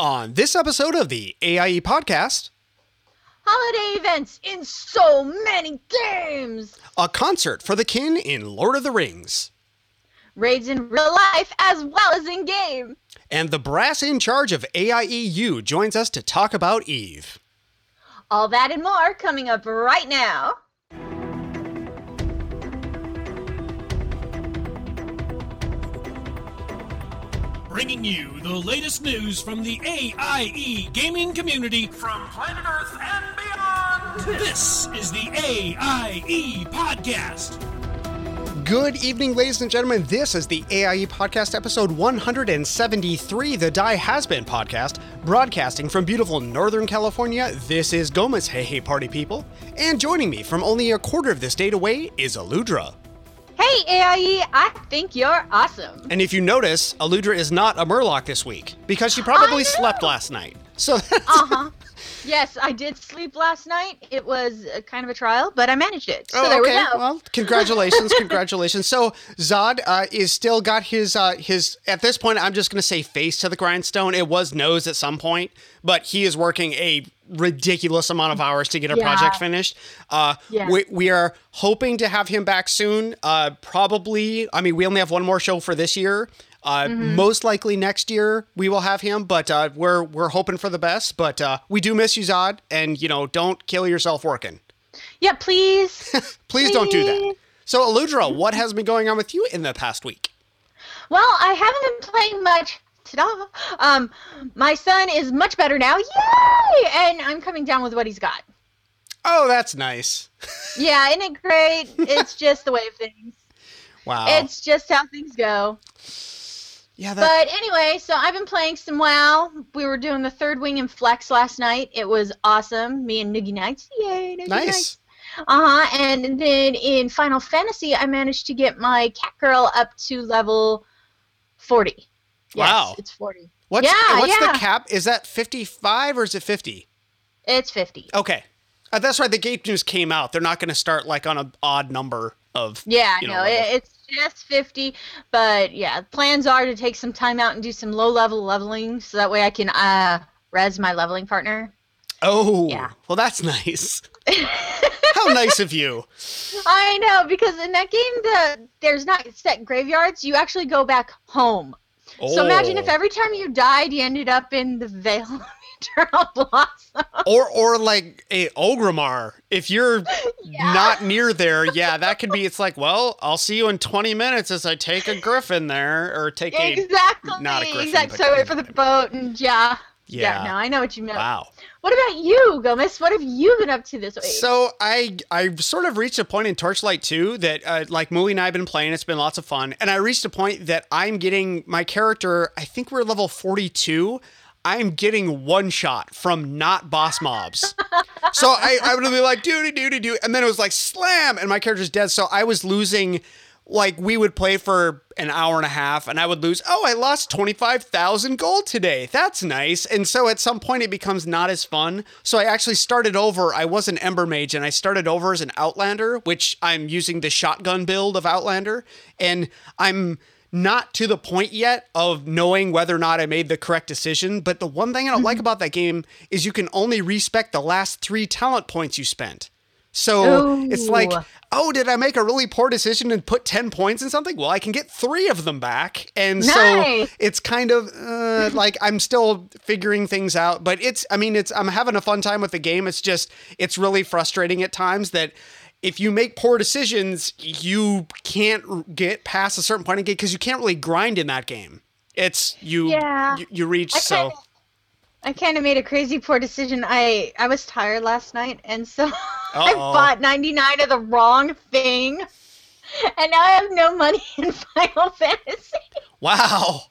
On this episode of the AIE podcast, Holiday events in so many games! a concert for the kin in Lord of the Rings, Raids in real life as well as in game. and the brass in charge of AIEU joins us to talk about Eve. All that and more coming up right now. Bringing you the latest news from the AIE gaming community from planet Earth and beyond. This is the AIE podcast. Good evening, ladies and gentlemen. This is the AIE podcast, episode 173, the Die Has Been podcast, broadcasting from beautiful Northern California. This is Gomez. Hey, hey, party people. And joining me from only a quarter of the state away is Aludra. Hey, AIE, I think you're awesome. And if you notice, Aludra is not a Murloc this week because she probably slept last night. So that's, Uh huh. Yes, I did sleep last night. It was kind of a trial, but I managed it. So oh, there okay. we go. Well, congratulations, congratulations. So Zod uh, is still got his uh, his. At this point, I'm just going to say face to the grindstone. It was nose at some point, but he is working a ridiculous amount of hours to get a Yeah. project finished. Uh, Yeah. we, we are hoping to have him back soon. Uh, probably. I mean, we only have one more show for this year. Uh, Mm-hmm. Most likely next year we will have him, but uh, we're we're hoping for the best. But uh, we do miss you, Zod, and you know, don't kill yourself working. yeah, please. Please don't do that. So, Aludra, what has been going on with you in the past week? Well, I haven't been playing much. Ta-da! Um, my son is much better now. Yay! And I'm coming down with what he's got. Oh, that's nice. Yeah, isn't it great? It's just the way of things. Wow. It's just how things go. Yeah, that, But anyway, so I've been playing some WoW. We were doing the third wing and flex last night. It was awesome. Me and Noogie Knights. Yay, Noogie nice. Uh huh. And then in Final Fantasy, I managed to get my cat girl up to level 40. Yes, Wow. It's 40. What's, yeah, what's yeah. the cap? Is that 55 or is it 50? It's 50. Okay. Uh, that's right. The gate news came out. They're not going to start like on an odd number of. Yeah, you know, no, it, it's just 50. But yeah, plans are to take some time out and do some low level leveling so that way I can uh, res my leveling partner. Oh, Yeah. well, that's nice. How nice of you. I know, because in that game, the there's not set graveyards. You actually go back home. oh. So imagine if Oh. every time you died, you ended up in the Vale Eternal Blossom. or or like a Orgrimmar. If you're not near there, yeah, that could be. It's like, well, I'll see you in 20 minutes as I take a griffin there, or take a. Exactly. not a griffin, exactly. So I wait for the boat and yeah. Yeah. No, I know what you meant. Wow. What about you, Gomez? What have you been up to this week? So I I sort of reached a point in Torchlight 2 that uh, like Mooey and I have been playing. It's been lots of fun, and I reached a point that I'm getting my character. I think we're level 42. I'm getting one shot from not boss mobs. so I, I would be like, doody doody doo. And then it was like slam, and my character's dead. So I was losing, like, we would play for an hour and a half, and I would lose, oh, I lost 25,000 gold today. That's nice. And so at some point it becomes not as fun. So I actually started over. I was an Ember Mage, and I started over as an Outlander, which I'm using the shotgun build of Outlander. And I'm not to the point yet of knowing whether or not I made the correct decision. But the one thing I don't like about that game is you can only respect the last three talent points you spent. So it's like, oh, did I make a really poor decision and put 10 points in something? Well, I can get three of them back. And so it's kind of uh, like I'm still figuring things out. But it's, I mean, it's, I'm having a fun time with the game. It's just, it's really frustrating at times that if you make poor decisions, you can't get past a certain point in the game because you can't really grind in that game. It's you, Yeah. you, you reach I so. kinda- I kind of made a crazy poor decision. I I was tired last night, and so I bought 99 of the wrong thing, and now I have no money in Final Fantasy. Wow.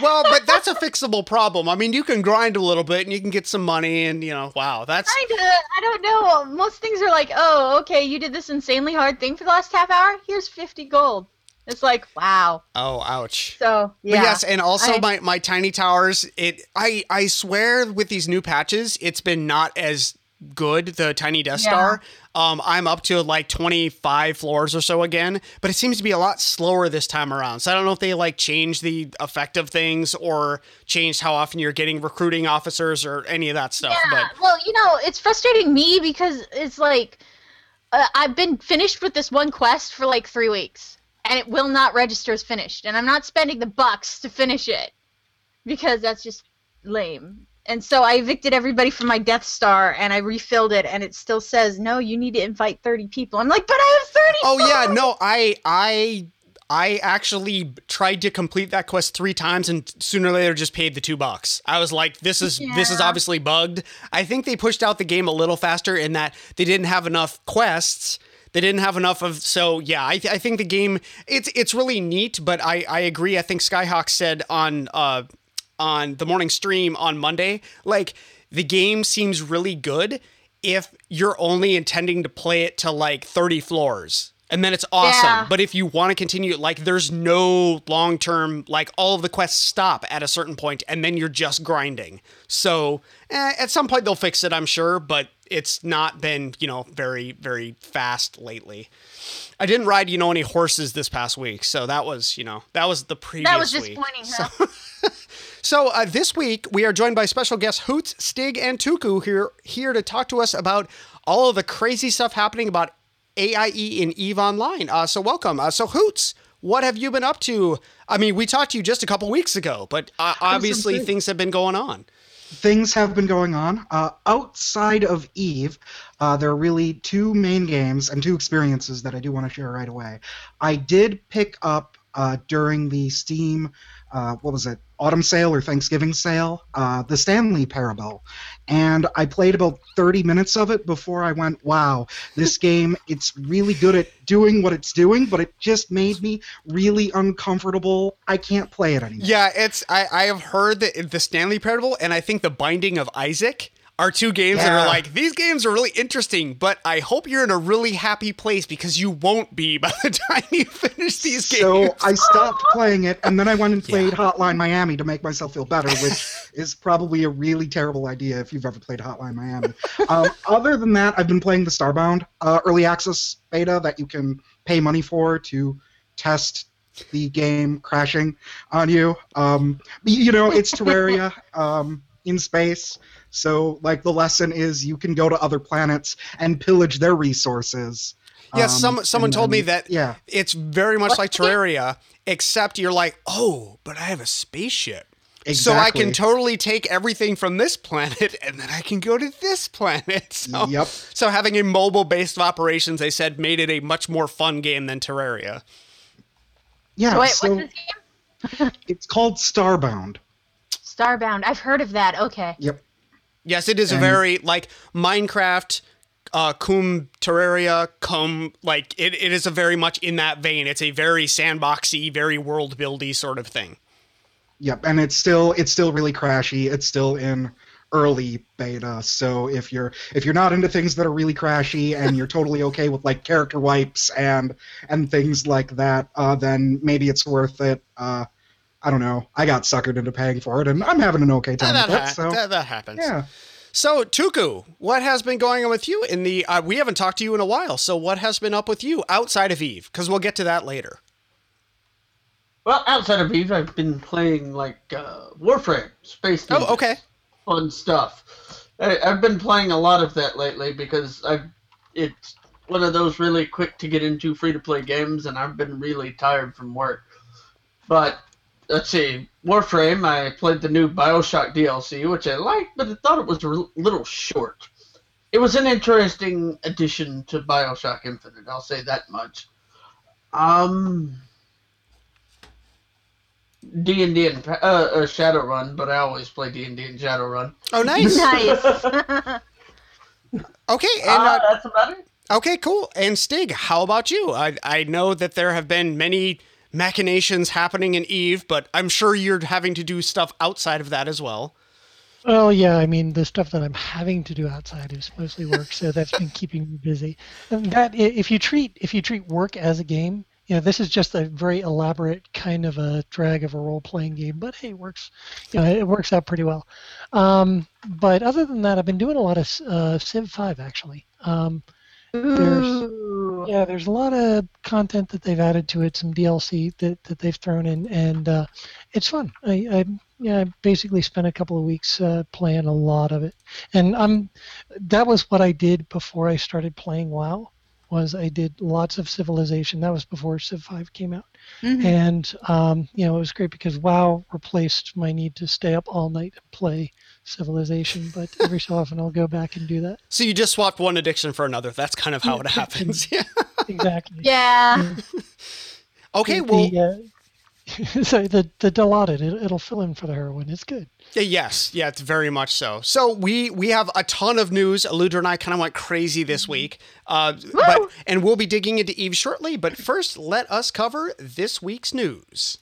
Well, but that's a fixable problem. I mean, you can grind a little bit and you can get some money, and you know, wow, that's I don't know. Most things are like, oh, okay, you did this insanely hard thing for the last half hour. Here's 50 gold. It's like, wow. oh, ouch. So yeah. But yes, and also I- my my tiny towers. It I I swear with these new patches, it's been not as good, the tiny Death Yeah. Star. Um, I'm up to like 25 floors or so again, but it seems to be a lot slower this time around. So I don't know if they like changed the effect of things or changed how often you're getting recruiting officers or any of that stuff. Yeah, But well, you know, it's frustrating me because it's like uh, I've been finished with this one quest for like three weeks, and it will not register as finished, and I'm not spending the bucks to finish it because that's just lame. And so I evicted everybody from my Death Star, and I refilled it, and it still says no. You need to invite 30 people. I'm like, but I have 30. oh yeah, no, I I I actually tried to complete that quest three times and sooner or later just paid the two bucks. I was like, this is this is obviously bugged. I think they pushed out the game a little faster in that they didn't have enough quests. They didn't have enough of so yeah. I, th- I think the game it's it's really neat, but I I agree. I think Skyhawk said on uh on the morning stream on Monday, like the game seems really good if you're only intending to play it to like 30 floors. And then it's awesome. Yeah. But if you want to continue, like, there's no long term, like, all of the quests stop at a certain point and then you're just grinding. So eh, at some point they'll fix it, I'm sure, but it's not been, you know, very, very fast lately. I didn't ride, you know, any horses this past week. So that was, you know, that was the previous week. that was week. disappointing. Huh? So uh, this week we are joined by special guests Hoots, Stig, and Tuku here here to talk to us about all of the crazy stuff happening about AIE in Eve Online. Uh, so welcome. Uh, so Hoots, what have you been up to? I mean, we talked to you just a couple weeks ago, but uh, obviously things have been going on. Things have been going on. Uh, outside of Eve, uh, there are really two main games and two experiences that I do want to share right away. I did pick up uh, during the Steam, uh, what was it, autumn sale or Thanksgiving sale, uh, the Stanley Parable. And I played about 30 minutes of it before I went, wow, this game, it's really good at doing what it's doing, but it just made me really uncomfortable. I can't play it anymore. Yeah, it's I, I have heard that the Stanley Parable and I think the Binding of Isaac are two games that are like these games are really interesting, but I hope you're in a really happy place because you won't be by the time you finish these games. So I stopped playing it, and then I went and played Yeah. Hotline Miami to make myself feel better, which is probably a really terrible idea if you've ever played Hotline Miami. Um, other than that, I've been playing the Starbound uh, early access beta that you can pay money for to test the game crashing on you. Um, you know, it's Terraria um, in space. So, like, the lesson is you can go to other planets and pillage their resources. Yeah, Um, some someone and told me that Yeah. it's very much What? like Terraria, except you're like, oh, but I have a spaceship. So I can totally take everything from this planet and then I can go to this planet. So, Yep. so having a mobile based of operations, they said, made it a much more fun game than Terraria. Yeah, Wait, so what's this game? it's called Starbound. Starbound. I've heard of that. Okay. Yep. Yes, it is a And- very like Minecraft, uh, cum Terraria, cum like it, it is a very much in that vein. It's a very sandboxy, very world buildy sort of thing. Yep, and it's still it's still really crashy. It's still in early beta. So if you're if you're not into things that are really crashy and you're totally okay with like character wipes and and things like that, uh, then maybe it's worth it. Uh, I don't know. I got suckered into paying for it, and I'm having an okay time that, with ha- So that, that happens. yeah. So Tuku, what has been going on with you in the? Uh, we haven't talked to you in a while. So what has been up with you outside of Eve? Because we'll get to that later. Well, outside of Eve, I've been playing like uh, Warframe, Space. Oh, Ninjas, okay. Fun stuff. I, I've been playing a lot of that lately because I, it's one of those really quick to get into free to play games, and I've been really tired from work. But let's see, Warframe. I played the new Bioshock DLC, which I liked, but I thought it was a little short. It was an interesting addition to Bioshock Infinite. I'll say that much. Um, D and D and uh, uh, Shadowrun, but I always play D and D and Shadowrun. Oh, nice. Nice. okay, and uh, Uh, that's about it. okay, cool. And Stig, how about you? I I know that there have been many machinations happening in Eve, but I'm sure you're having to do stuff outside of that as well. Well, yeah, I mean, the stuff that I'm having to do outside is mostly work, so that's been keeping me busy. And that, if you treat if you treat work as a game, you know, this is just a very elaborate kind of a drag of a role-playing game, but hey, it works. You know, it works out pretty well. Um, but other than that, I've been doing a lot of uh, Civ 5 actually. Um, there's yeah, there's a lot of content that they've added to it, some DLC that, that they've thrown in, and uh, it's fun. I, I yeah, I basically spent a couple of weeks uh, playing a lot of it, and I'm that was what I did before I started playing WoW. Was I did lots of Civilization. That was before Civ 5 came out, Mhm. and um, you know it was great because WoW replaced my need to stay up all night and play Civilization. But every so often I'll go back and do that. So you just swapped one addiction for another. That's kind of how it happens. Yeah. Exactly. Yeah. Okay, the, well, the, uh, sorry, the the Dilaudid, it, it'll fill in for the heroin. It's good. Yeah, yes, yeah, it's very much so. So we we have a ton of news. Aludra and I kind of went crazy this week, uh, but and we'll be digging into Eve shortly. But first, let us cover this week's news.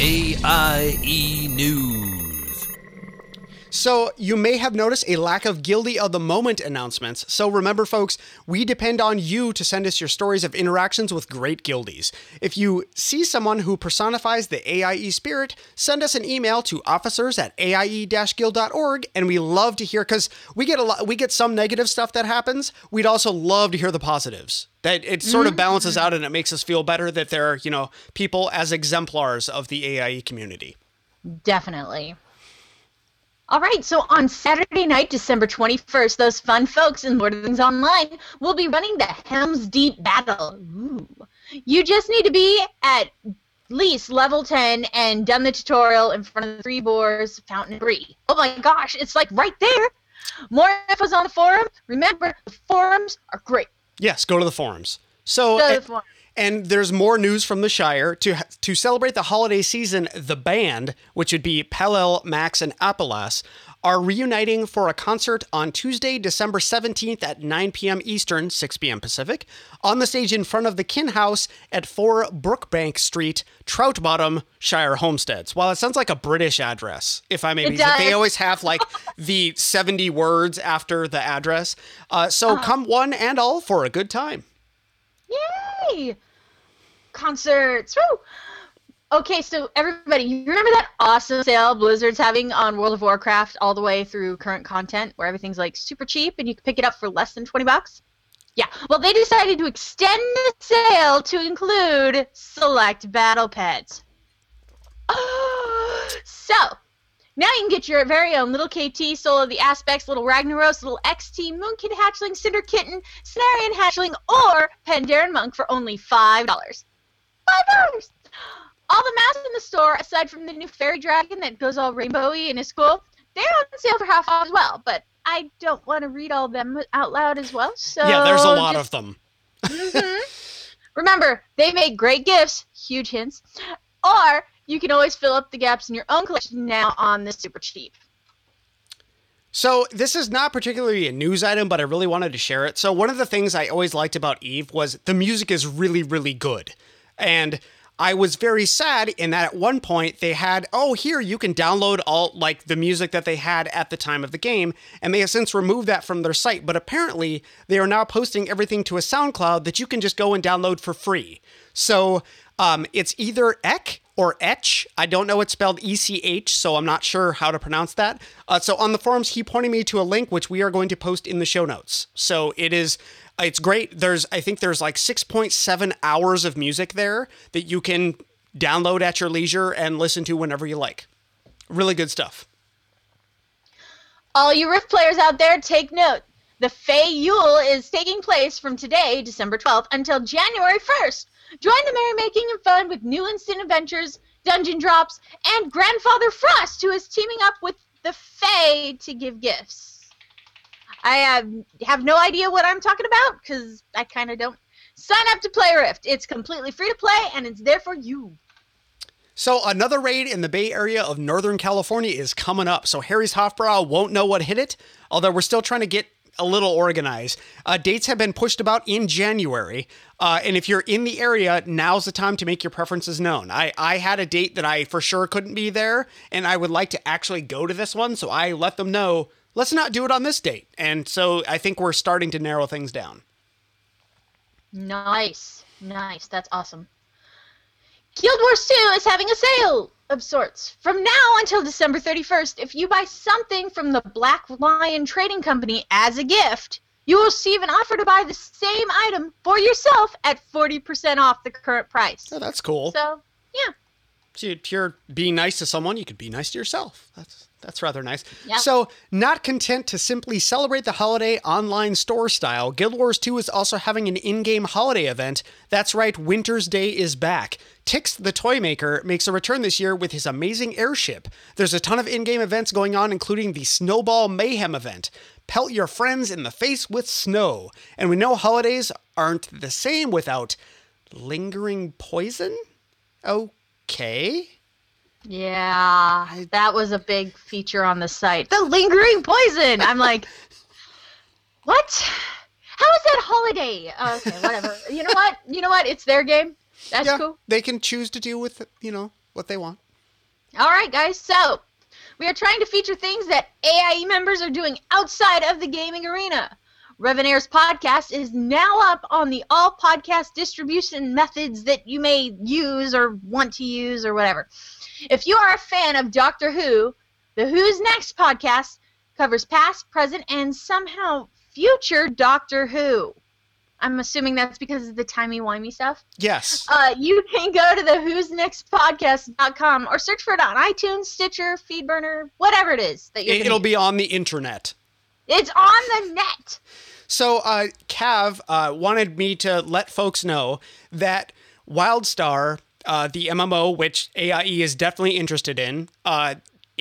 AIE News. So you may have noticed a lack of Guildie of the Moment announcements. So remember, folks, we depend on you to send us your stories of interactions with great guildies. If you see someone who personifies the AIE spirit, send us an email to officers at aie-guild.org, and we love to hear because we get a lot, we get some negative stuff that happens. We'd also love to hear the positives. That it sort of balances mm-hmm. out and it makes us feel better that there are, you know, people as exemplars of the AIE community. Definitely. All right, so on Saturday night, December 21st, those fun folks in Lord of the Rings Online will be running the Helm's Deep Battle. Ooh. You just need to be at least level 10 and done the tutorial in front of the Three Boars Fountain 3. Oh my gosh, it's like right there. More info's on the forum. Remember, the forums are great. Yes, go to the forums. So, Go to eh, the and, forum. And there's more news from the Shire to to celebrate the holiday season. The band, which would be Pelell, Max, and Apolas, are reuniting for a concert on Tuesday, December 17th at 9 p.m. Eastern, 6 p.m. Pacific, on the stage in front of the Kin House at 4 Brookbank Street, Troutbottom, Shire Homesteads. While it sounds like a British address, if I may be, they always have like the 70 words after the address. Uh, so come one and all for a good time. Yay! Concerts. Woo! Okay, so everybody, you remember that awesome sale Blizzard's having on World of Warcraft all the way through current content where everything's like super cheap and you can pick it up for less than 20 bucks? Yeah. Well, they decided to extend the sale to include select battle pets. so, now you can get your very own little KT, Soul of the Aspects, little Ragnaros, little XT, Moonkin Hatchling, Cinder Kitten, Cenarian Hatchling, or Pandaren Monk for only $5. $5! All the masks in the store, aside from the new Fairy Dragon that goes all rainbowy and is cool, they're on sale for half off as well. But I don't want to read all of them out loud as well, so yeah, there's a lot just- of them. Mhm. Remember, they make great gifts, huge hints, or you can always fill up the gaps in your own collection now on the super cheap. So this is not particularly a news item, but I really wanted to share it. So one of the things I always liked about Eve was the music is really, really good. And I was very sad in that at one point they had, oh, here you can download all like the music that they had at the time of the game, and they have since removed that from their site. But apparently they are now posting everything to a SoundCloud that you can just go and download for free. So um, it's either Ek or Etch. I don't know it's spelled E C H, so I'm not sure how to pronounce that. Uh, so on the forums, he pointed me to a link which we are going to post in the show notes. So it is, it's great. There's, I think there's like 6.7 hours of music there that you can download at your leisure and listen to whenever you like. Really good stuff. All you Rift players out there, take note. The Fey Yule is taking place from today, December 12th, until January 1st. Join the merrymaking and fun with new instant adventures, dungeon drops, and Grandfather Frost, who is teaming up with the Fey to give gifts. I uh, have no idea what I'm talking about because I kind of don't. Sign up to play Rift. It's completely free to play and it's there for you. So another raid in the Bay Area of Northern California is coming up. So Harry's Hofbrau won't know what hit it, although we're still trying to get a little organized. Uh, dates have been pushed about in January, uh, and if you're in the area, now's the time to make your preferences known. I I had a date that I for sure couldn't be there, and I would like to actually go to this one, so I let them know. Let's not do it on this date, and so I think we're starting to narrow things down. Nice. Nice. That's awesome. Guild Wars 2 is having a sale of sorts. From now until December 31st, if you buy something from the Black Lion Trading Company as a gift, you will receive an offer to buy the same item for yourself at 40% off the current price. Oh, that's cool. So, yeah. So if you're being nice to someone, you could be nice to yourself. That's that's rather nice. So, not content to simply celebrate the holiday online store style, Guild Wars 2 is also having an in-game holiday event. That's right, Winter's Day is back. Tixx the Toy Maker makes a return this year with his amazing airship. There's a ton of in-game events going on including the Snowball Mayhem event. Pelt your friends in the face with snow. And we know holidays aren't the same without lingering poison? Okay. Yeah, that was a big feature on the site. The lingering poison. I'm like, what? How is that holiday? Okay, whatever. you know what? You know what? It's their game. That's yeah, cool. they can choose to do with you know what they want. All right, guys. So we are trying to feature things that AIE members are doing outside of the gaming arena. Revenair's podcast is now up on the all podcast distribution methods that you may use or want to use or whatever. If you are a fan of Doctor Who, the Who's Next podcast covers past, present, and somehow future Doctor Who. I'm assuming that's because of the timey-wimey stuff. Yes. Uh, you can go to the Who's Next Podcast.com or search for it on iTunes, Stitcher, Feedburner, whatever it is that you're. It, will be on the internet. It's on the net. So, uh, Cav uh, wanted me to let folks know that WildStar, uh, the MMO, which AIE is definitely interested in, uh,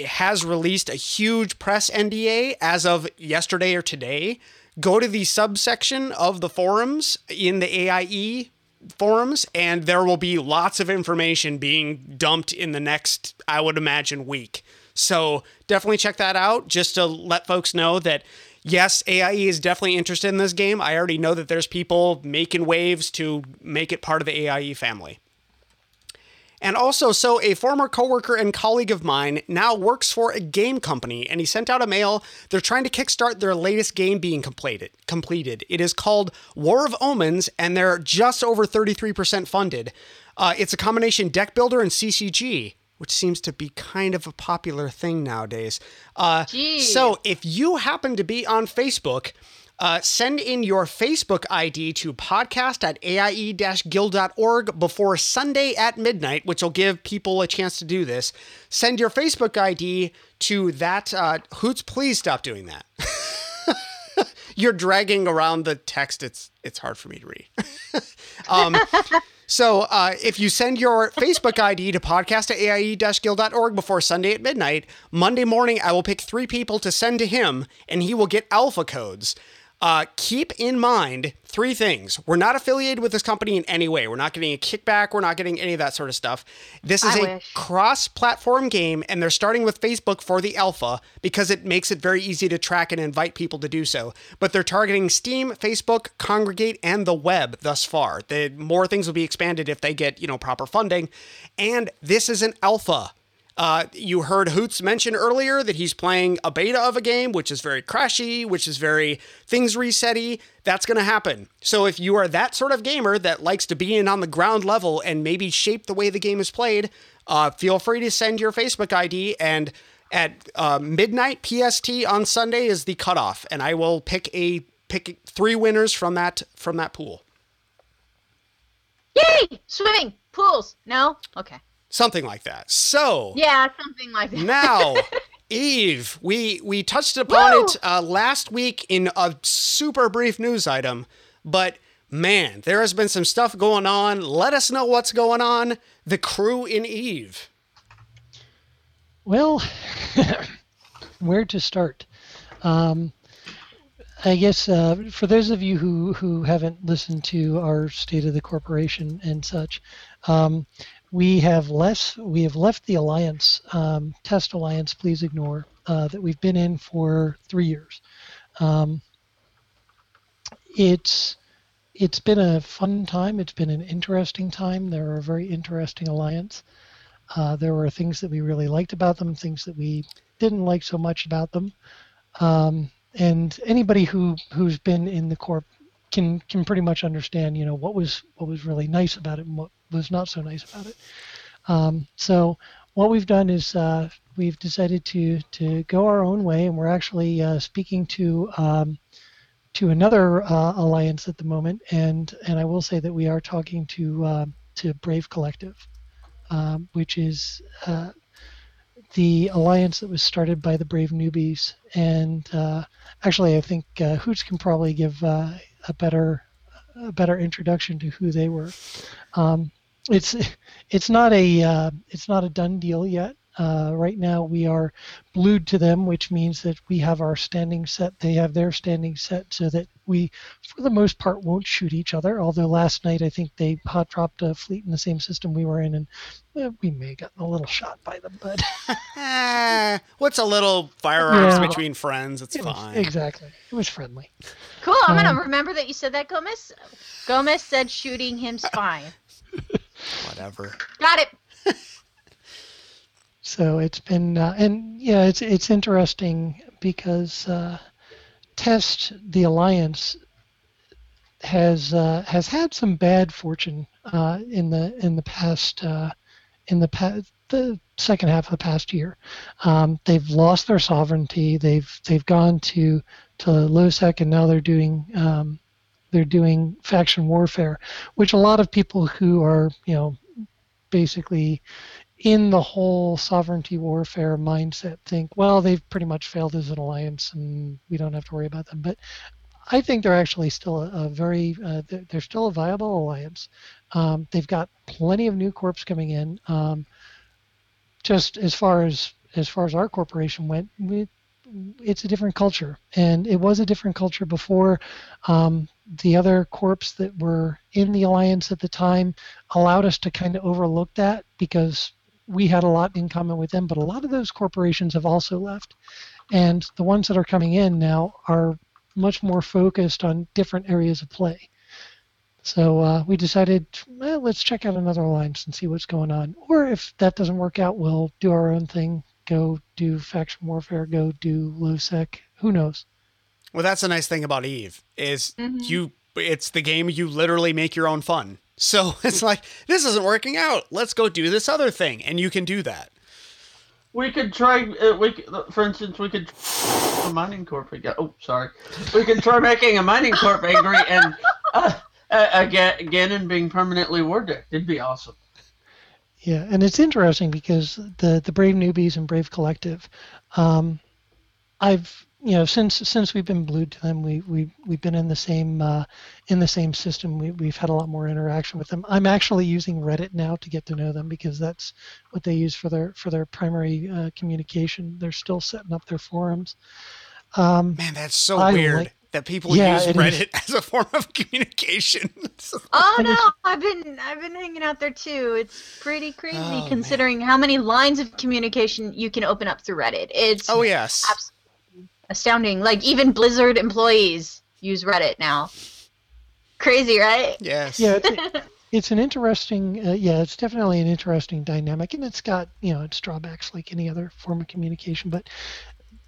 has released a huge press NDA as of yesterday or today. Go to the subsection of the forums in the AIE forums, and there will be lots of information being dumped in the next, I would imagine, week. So definitely check that out just to let folks know that yes, AIE is definitely interested in this game. I already know that there's people making waves to make it part of the AIE family. And also, so a former coworker and colleague of mine now works for a game company, and he sent out a mail. They're trying to kickstart their latest game being completed. Completed. It is called War of Omens, and they're just over 33% funded. Uh, it's a combination deck builder and CCG, which seems to be kind of a popular thing nowadays. Uh, so if you happen to be on Facebook, uh, send in your Facebook ID to podcast at aie-guild.org before Sunday at midnight, which will give people a chance to do this. Send your Facebook ID to that. Uh, Hoots, please stop doing that. You're dragging around the text. It's it's hard for me to read. um, so uh, if you send your Facebook ID to podcast at aie-guild.org before Sunday at midnight, Monday morning I will pick three people to send to him, and he will get alpha codes. Uh, keep in mind three things. We're not affiliated with this company in any way. We're not getting a kickback. We're not getting any of that sort of stuff. This is I a wish. cross platform game, and they're starting with Facebook for the alpha because it makes it very easy to track and invite people to do so. But they're targeting Steam, Facebook, Kongregate, and the web thus far. The more things will be expanded if they get, you know, proper funding. And this is an alpha. Uh, you heard Hoots mention earlier that he's playing a beta of a game, which is very crashy, which is very things resetty. That's going to happen. So if you are that sort of gamer that likes to be in on the ground level and maybe shape the way the game is played, uh, feel free to send your Facebook ID and at uh, midnight PST on Sunday is the cutoff, and I will pick a pick three winners from that from that pool. Yay! Swimming pools. No. Okay. Something like that. So Yeah, something like that. now eve we we touched upon Woo! it uh, last week in a super brief news item but man there has been some stuff going on let us know what's going on the crew in eve Well, where to start? Um, I guess uh, for those of you who, who haven't listened to our state of the corporation and such, um, we have less. We have left the alliance, um, test alliance. Please ignore uh, that we've been in for three years. Um, it's it's been a fun time. It's been an interesting time. They're a very interesting alliance. Uh, there were things that we really liked about them, things that we didn't like so much about them. Um, and anybody who who's been in the corp can can pretty much understand you know what was what was really nice about it and what was not so nice about it. Um, so what we've done is uh, we've decided to to go our own way, and we're actually uh, speaking to um, to another uh, alliance at the moment, and and I will say that we are talking to uh, to Brave Collective, um, which is uh, the alliance that was started by the Brave Newbies, and uh, actually I think Hoots can probably give a better a better introduction to who they were. Um, it's it's not a uh, it's not a done deal yet. Uh, right now we are glued to them, which means that we have our standing set, they have their standing set, so that we, for the most part, won't shoot each other. Although last night I think they hot dropped a fleet in the same system we were in, and eh, we may have gotten a little shot by them, but what's a little firearms Yeah. between friends? It's it was- fine. exactly, it was friendly. Cool. I'm Um, gonna remember that you said that, Gomez. Gomez said shooting him's fine. Whatever. Got it. So it's been, uh, and yeah, it's it's interesting because uh, Test the Alliance has uh, has had some bad fortune uh, in the in the past uh, in the past the second half of the past year. Um, they've lost their sovereignty. They've they've gone to to LOSEC and now they're doing um, they're doing faction warfare, which a lot of people who are you know basically in the whole sovereignty warfare mindset think, well, they've pretty much failed as an alliance and we don't have to worry about them. But I think they're actually still a, a very, uh, they're, still a viable alliance. Um, they've got plenty of new corps coming in. Um, just as far as as far as our corporation went, we, it's a different culture, and it was a different culture before. Um, the other corps that were in the alliance at the time allowed us to kind of overlook that because we had a lot in common with them, but a lot of those corporations have also left. And the ones that are coming in now are much more focused on different areas of play. So uh, we decided, well, let's check out another alliance and see what's going on. Or if that doesn't work out, we'll do our own thing, go do faction warfare, go do low sec. Who knows? Well, that's the nice thing about Eve is Mhm. you. It's the game you literally make your own fun. So it's like this isn't working out. Let's go do this other thing, and you can do that. We could try. Uh, we, for instance, we could a mining corp. again. Oh, sorry. We could try making a mining corp angry and uh, uh, again, again and being permanently war decked. It'd be awesome. Yeah, and it's interesting because the the Brave Newbies and Brave Collective, um, I've you know since since we've been glued to them, we we we've been in the same uh, in the same system. We we've had a lot more interaction with them. I'm actually using Reddit now to get to know them because that's what they use for their for their primary uh, communication. They're still setting up their forums. Um, Man, that's so I weird like- that people Yeah, use it is. Reddit as a form of communication. Oh no, I've been I've been hanging out there too. It's pretty crazy Oh, man. considering how many lines of communication you can open up through Reddit. It's oh yes. absolutely astounding. Like even Blizzard employees use Reddit now. Crazy, right? Yes. yeah, it's, it's an interesting. Uh, yeah, it's definitely an interesting dynamic, and it's got you know its drawbacks like any other form of communication. But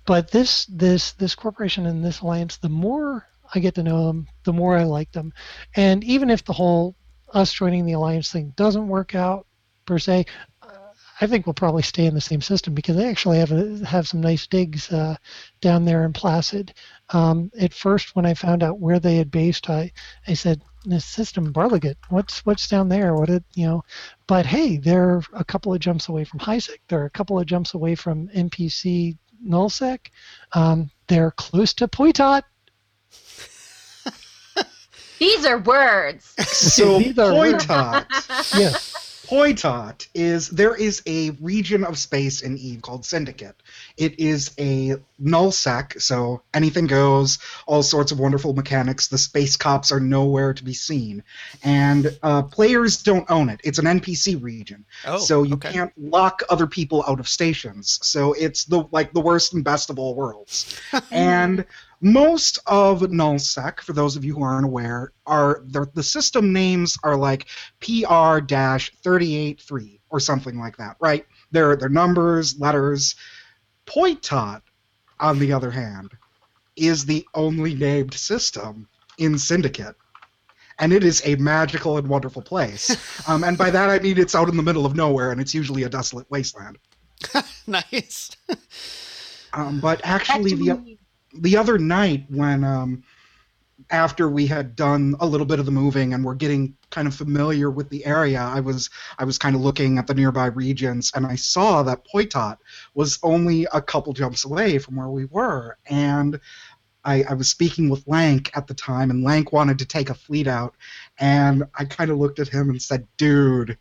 but this this this corporation and this alliance, the more I get to know them, the more I like them. And even if the whole us joining the alliance thing doesn't work out per se, I think we'll probably stay in the same system because they actually have a, have some nice digs uh, down there in Placid. Um, at first, when I found out where they had based, I I said, "This system, Barleguet. What's what's down there? What it you know?" But hey, they're a couple of jumps away from Hisec. They're a couple of jumps away from NPC Nullsec. Um, they're close to Poitot. These are words. So These are words. Poitot, Yes. Poitot is there is a region of space in Eve called Syndicate. It is a null sec, so anything goes, all sorts of wonderful mechanics. The space cops are nowhere to be seen, and uh, players don't own it. It's an NPC region, Oh. so you okay. can't lock other people out of stations. So it's the like the worst and best of all worlds. and most of nullsec, for those of you who aren't aware, are the, the system names are like PR-383 or something like that, right? They're they're numbers, letters. Poitot, on the other hand, is the only named system in Syndicate. And it is a magical and wonderful place. Um, and by that I mean it's out in the middle of nowhere and it's usually a desolate wasteland. nice. Um, but actually, the the other night when um, after we had done a little bit of the moving and we're getting kind of familiar with the area, I was I was kind of looking at the nearby regions and I saw that Poitot was only a couple jumps away from where we were, and I, I was speaking with Lank at the time, and Lank wanted to take a fleet out, and I kind of looked at him and said, "Dude,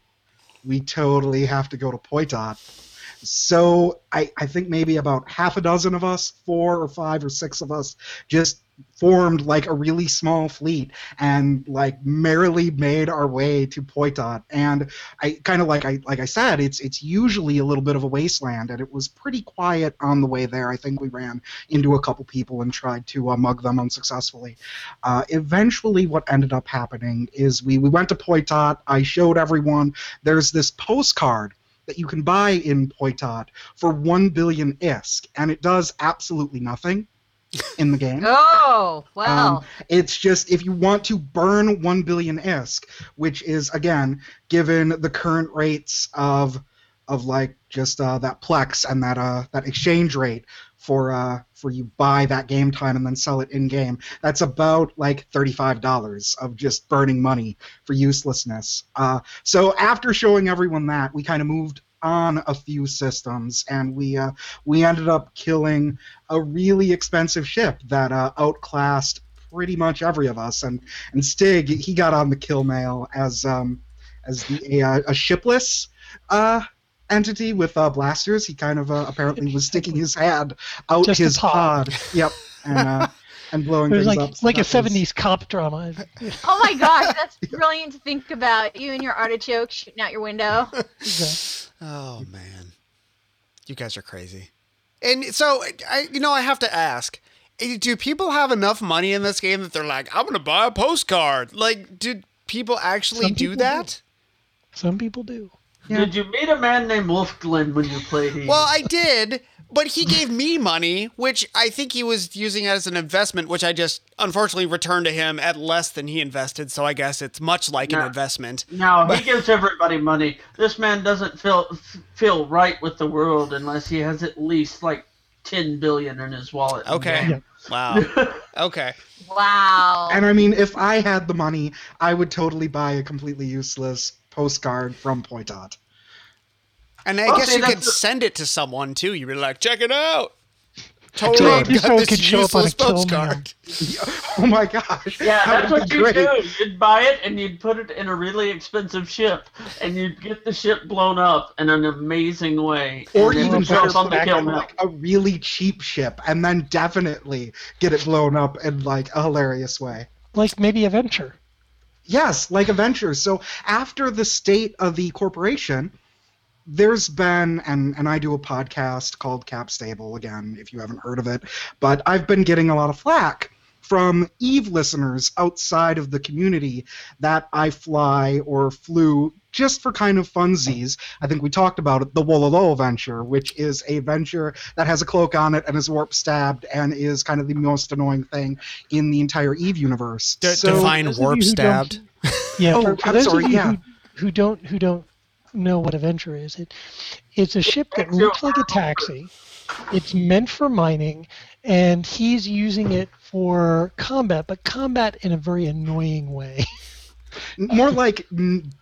we totally have to go to Poitot." So I, I think maybe about half a dozen of us, four or five or six of us, just formed like a really small fleet and like merrily made our way to Poitot. And I kind of like I like I said, it's it's usually a little bit of a wasteland, and it was pretty quiet on the way there. I think we ran into a couple people and tried to uh, mug them unsuccessfully. Uh, eventually, what ended up happening is we we went to Poitot. I showed everyone there's this postcard that you can buy in Poitot for 1 billion ISK, and it does absolutely nothing in the game. Oh, wow. Um, it's just if you want to burn 1 billion ISK, which is, again, given the current rates of of like just uh, that plex and that uh, that exchange rate for uh, for you buy that game time and then sell it in game. That's about like thirty-five dollars of just burning money for uselessness. Uh, so after showing everyone that, we kind of moved on a few systems, and we uh, we ended up killing a really expensive ship that uh, outclassed pretty much every of us. And and Stig he got on the kill mail as um, as the a, a shipless. Uh, entity with uh, blasters. He kind of uh, apparently was sticking his hand out Just his pod. pod. Yep, and uh, and blowing things like up. So like a was- '70s cop drama. oh my gosh, that's brilliant to think about. You and your artichoke shooting out your window. Oh man, you guys are crazy. And so I, you know, I have to ask: eh, Do people have enough money in this game that they're like, I'm gonna buy a postcard? Like, did people actually Some do people that? Some people do. Yeah. Did you meet a man named Wolf Glenn when you played Eve? Well, I did, but he gave me money, which I think he was using as an investment, which I just unfortunately returned to him at less than he invested. So I guess it's much like an investment. No, he gives everybody money. This man doesn't feel feel right with the world unless he has at least like ten billion in his wallet. Okay. Yeah. Wow. Okay. Wow. And I mean, if I had the money, I would totally buy a completely useless postcard from Poitot. And I Well, guess you could that's the- send it to someone too. You'd be like, check it out. Totally. Totally got this could show up on a useless kill postcard. Oh my gosh! Yeah, that that's what you do. You'd buy it and you'd put it in a really expensive ship, and you'd get the ship blown up in an amazing way. Or even jump better, on the back kill map. like a really cheap ship, and then definitely get it blown up in like a hilarious way. Like maybe a venture. Yes, like Avengers. So after the state of the corporation, there's been and and I do a podcast called Cap Stable again, if you haven't heard of it, but I've been getting a lot of flack from Eve listeners outside of the community that I fly or flew just for kind of funsies. I think we talked about it, the Wololo venture, which is a venture that has a cloak on it and is warp stabbed and is kind of the most annoying thing in the entire Eve universe. D- so, define warp you who don't- stabbed. Yeah, Oh, for, for I'm those sorry, of you yeah. who, who don't who don't know what a venture is, it it's a ship that looks like a taxi. It's meant for mining, and he's using it for combat, but combat in a very annoying way. more like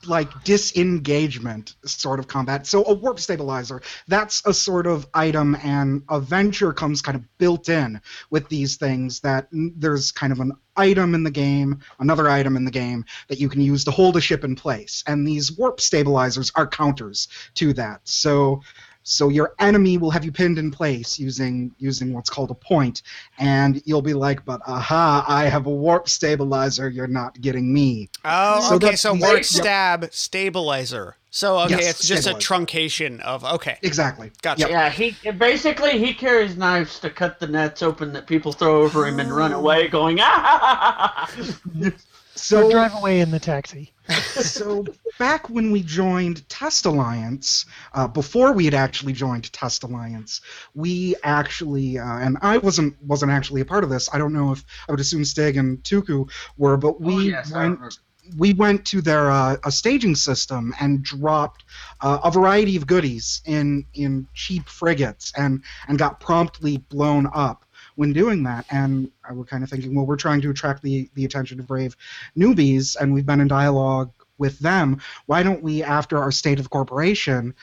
like disengagement sort of combat. So a warp stabilizer, that's a sort of item, and a venture comes kind of built in with these things. That there's kind of an item in the game, another item in the game that you can use to hold a ship in place, and these warp stabilizers are counters to that. So. So your enemy will have you pinned in place using using what's called a point, and you'll be like, "But aha! I have a warp stabilizer. You're not getting me." Oh, So okay. So warp Yep. stab stabilizer. So okay, Yes, it's just a truncation of okay. Exactly. Gotcha. Yep. Yeah, he basically he carries knives to cut the nets open that people throw over him and run away, going ah. So or drive away in the taxi. so back when we joined Test Alliance, uh, before we had actually joined Test Alliance, we actually, uh, and I wasn't wasn't actually a part of this. I don't know if I would assume Stig and Tuku were, but we oh, yes, went we went to their uh, a staging system and dropped uh, a variety of goodies in in cheap frigates and and got promptly blown up when doing that. And I was kind of thinking, well, we're trying to attract the the attention of brave newbies, and we've been in dialogue with them. Why don't we, after our state of the corporation,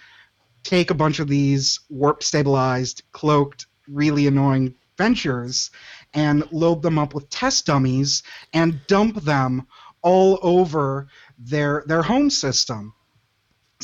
take a bunch of these warp stabilized, cloaked, really annoying ventures and load them up with test dummies and dump them all over their their home system.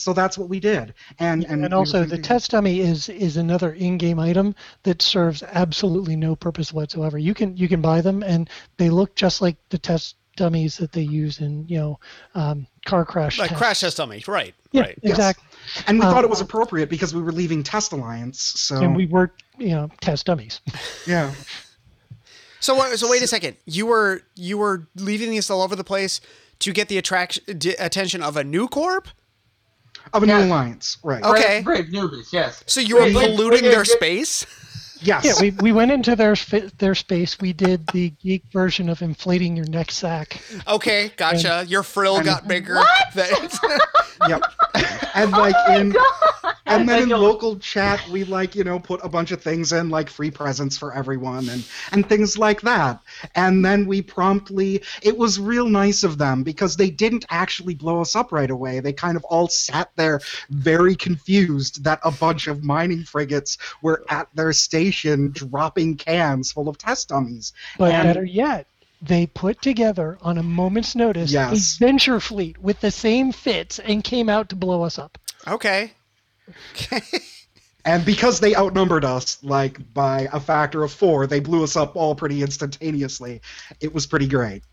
So that's what we did. And and, And, also, the test dummy is is another in-game item that serves absolutely no purpose whatsoever. You can you can buy them, and they look just like the test dummies that they use in you know um, car crash. Like tests. crash test dummy, right? Yeah, Right. Yes. exactly. and we uh, thought it was appropriate because we were leaving Test Alliance. So And we were you know test dummies. yeah. So so wait a second. You were you were leaving these all over the place to get the attraction attention of a new corp. Of a Yeah. new alliance, right? Okay. Brave, brave newbies, yes. So you were We- we- polluting their we- space. Yes. Yeah, we, we went into their their space. We did the geek version of inflating your neck sack. Okay, gotcha. Your frill got bigger. What? Yep. And like oh my in god! and then in local chat we like you know put a bunch of things in like free presents for everyone and and things like that and then we promptly it was real nice of them because they didn't actually blow us up right away they kind of all sat there very confused that a bunch of mining frigates were at their station dropping cans full of test dummies But And- better yet, they put together on a moment's notice Yes. a venture fleet with the same fits and came out to blow us up. okay. and because they outnumbered us like by a factor of four they blew us up all pretty instantaneously it was pretty great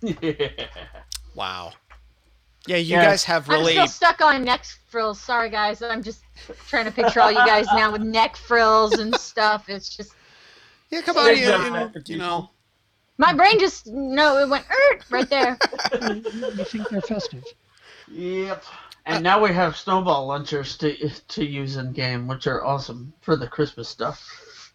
yeah. Wow. Yeah, you Yeah. guys have really. I'm really. still stuck on neck frills. Sorry, guys. I'm just trying to picture all you guys now with neck frills and stuff. It's just Yeah, come on. You, jump you- you know. my brain just no, it went er, right there. You think they're festive? Yep. And now we have snowball launchers to to use in game, which are awesome for the Christmas stuff.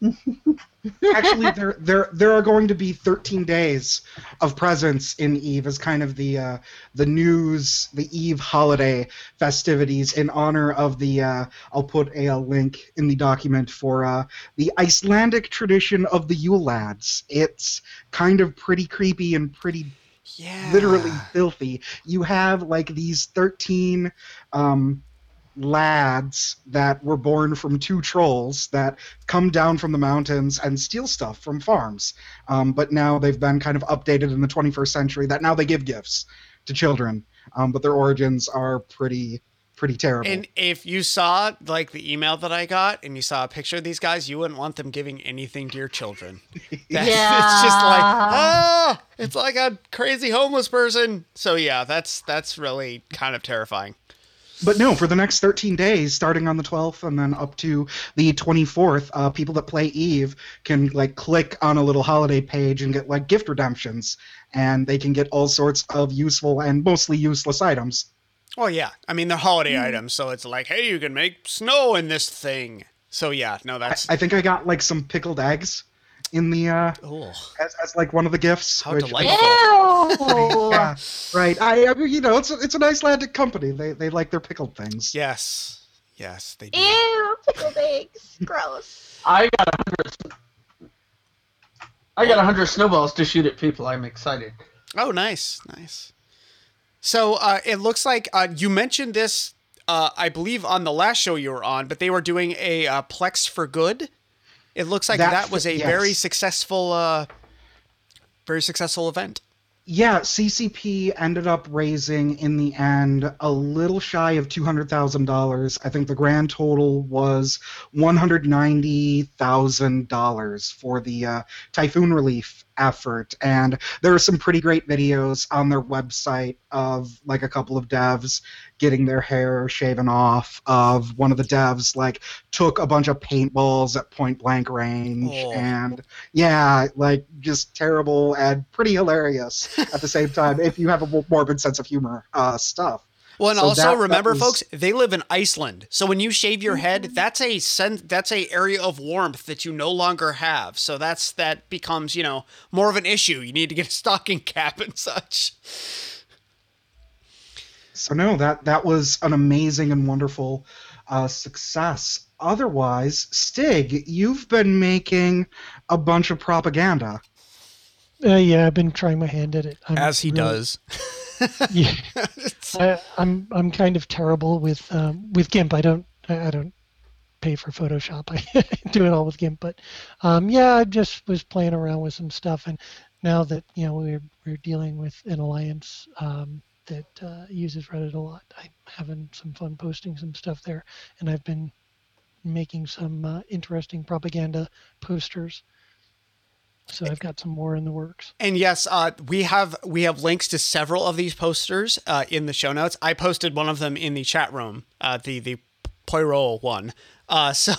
Actually, there there there are going to be 13 days of presents in Eve as kind of the uh, the news, the Eve holiday festivities in honor of the. Uh, I'll put a, uh link in the document for uh, the Icelandic tradition of the Yule lads. It's kind of pretty creepy and pretty Yeah. literally filthy. You have like these 13 um, lads that were born from two trolls that come down from the mountains and steal stuff from farms. Um, but now they've been kind of updated in the 21st century that now they give gifts to children. Um, but their origins are pretty pretty terrible. And if you saw like the email that I got and you saw a picture of these guys, you wouldn't want them giving anything to your children. That's, It's just like, ah, it's like a crazy homeless person. So yeah, that's that's really kind of terrifying. But no, for the next 13 days, starting on the 12th and then up to the 24th, uh, people that play Eve can like click on a little holiday page and get like gift redemptions, and they can get all sorts of useful and mostly useless items. Well, yeah. I mean, they're holiday items, so it's like, hey, you can make snow in this thing. So yeah, no, that's I think I got like some pickled eggs in the uh, as, as like one of the gifts. How which- delightful. Yeah, right. I, I mean, you know, it's a, it's an Icelandic company. They they like their pickled things. yes, yes, they do. Ew, pickled eggs. Gross. I got a hundred. I got a hundred snowballs to shoot at people. I'm excited. Oh, nice, nice. So uh, it looks like uh, you mentioned this, uh, I believe, on the last show you were on, but they were doing a uh, Plex for Good. It looks like that, That- was a yes. very successful, uh, very successful event. Yeah, CCP ended up raising in the end a little shy of two hundred thousand dollars. I think the grand total was one hundred ninety thousand dollars for the uh, typhoon relief effort. And there are some pretty great videos on their website of like a couple of devs getting their hair shaven off. Of one of the devs like took a bunch of paintballs at point blank range, Oh. and yeah, like just terrible and pretty hilarious at the same time. if you have a morbid sense of humor, uh, stuff. Well, and So also that- that remember, was- folks, they live in Iceland. So when you shave your head, that's a sen- that's a area of warmth that you no longer have. So that's that becomes you know more of an issue. You need to get a stocking cap and such. So no, that that was an amazing and wonderful uh, success. Otherwise, Stig, you've been making a bunch of propaganda. Uh, yeah, I've been trying my hand at it. I'm As he really- does. Yeah, I, I'm I'm kind of terrible with um, with GIMP. I don't I I don't pay for Photoshop. I do it all with GIMP. But um, yeah, I just was playing around with some stuff, and now that you know we're we're dealing with an alliance um, that uh, uses Reddit a lot, I'm having some fun posting some stuff there, and I've been making some uh, interesting propaganda posters. So I've got some more in the works. And yes, uh, we have we have links to several of these posters uh, in the show notes. I posted one of them in the chat room, uh, the the Poirot one. Uh, so,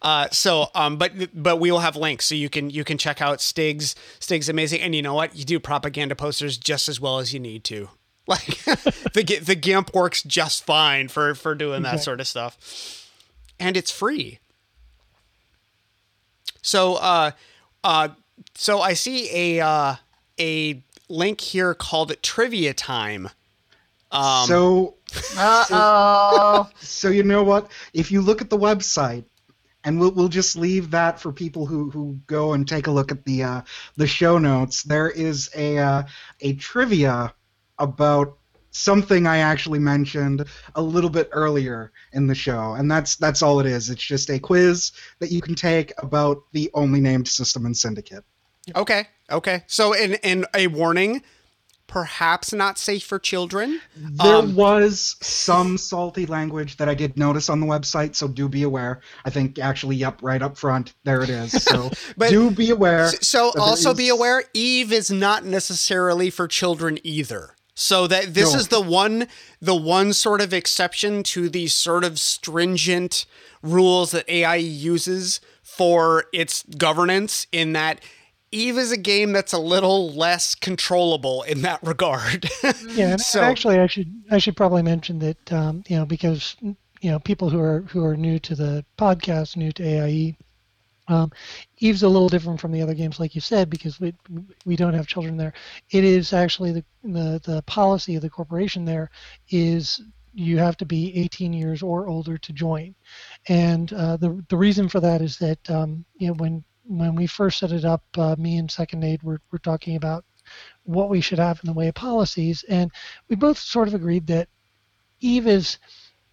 uh, so, um, but but we will have links so you can you can check out Stig's Stig's amazing. And you know what? You do propaganda posters just as well as you need to. Like the the GIMP works just fine for for doing that Okay. sort of stuff, and it's free. So, uh, uh, so I see a uh, a link here called Trivia Time. Um, so oh. so you know what? If you look at the website, and we'll we'll just leave that for people who who go and take a look at the uh, the show notes. There is a uh, a trivia about something I actually mentioned a little bit earlier in the show, and that's that's all it is. It's just a quiz that you can take about the only named system in Syndicate. Okay. Okay. So, in in a warning, perhaps not safe for children. There Um, was some salty language that I did notice on the website, so do be aware. I think actually, yep, right up front, there it is. So But- do be aware. So, also be aware, Eve is not necessarily for children either. So that this No. is the one the one sort of exception to these sort of stringent rules that AI uses for its governance in that Eve is a game that's a little less controllable in that regard. Yeah, So- actually, I should I should probably mention that um, you know because you know people who are who are new to the podcast, new to AIE, um, Eve's a little different from the other games, like you said, because we we don't have children there. It is actually the the the policy of the corporation there is you have to be 18 years or older to join, and uh, the the reason for that is that um, you know when when we first set it up, uh, me and Second Aid were, were talking about what we should have in the way of policies, and we both sort of agreed that Eve is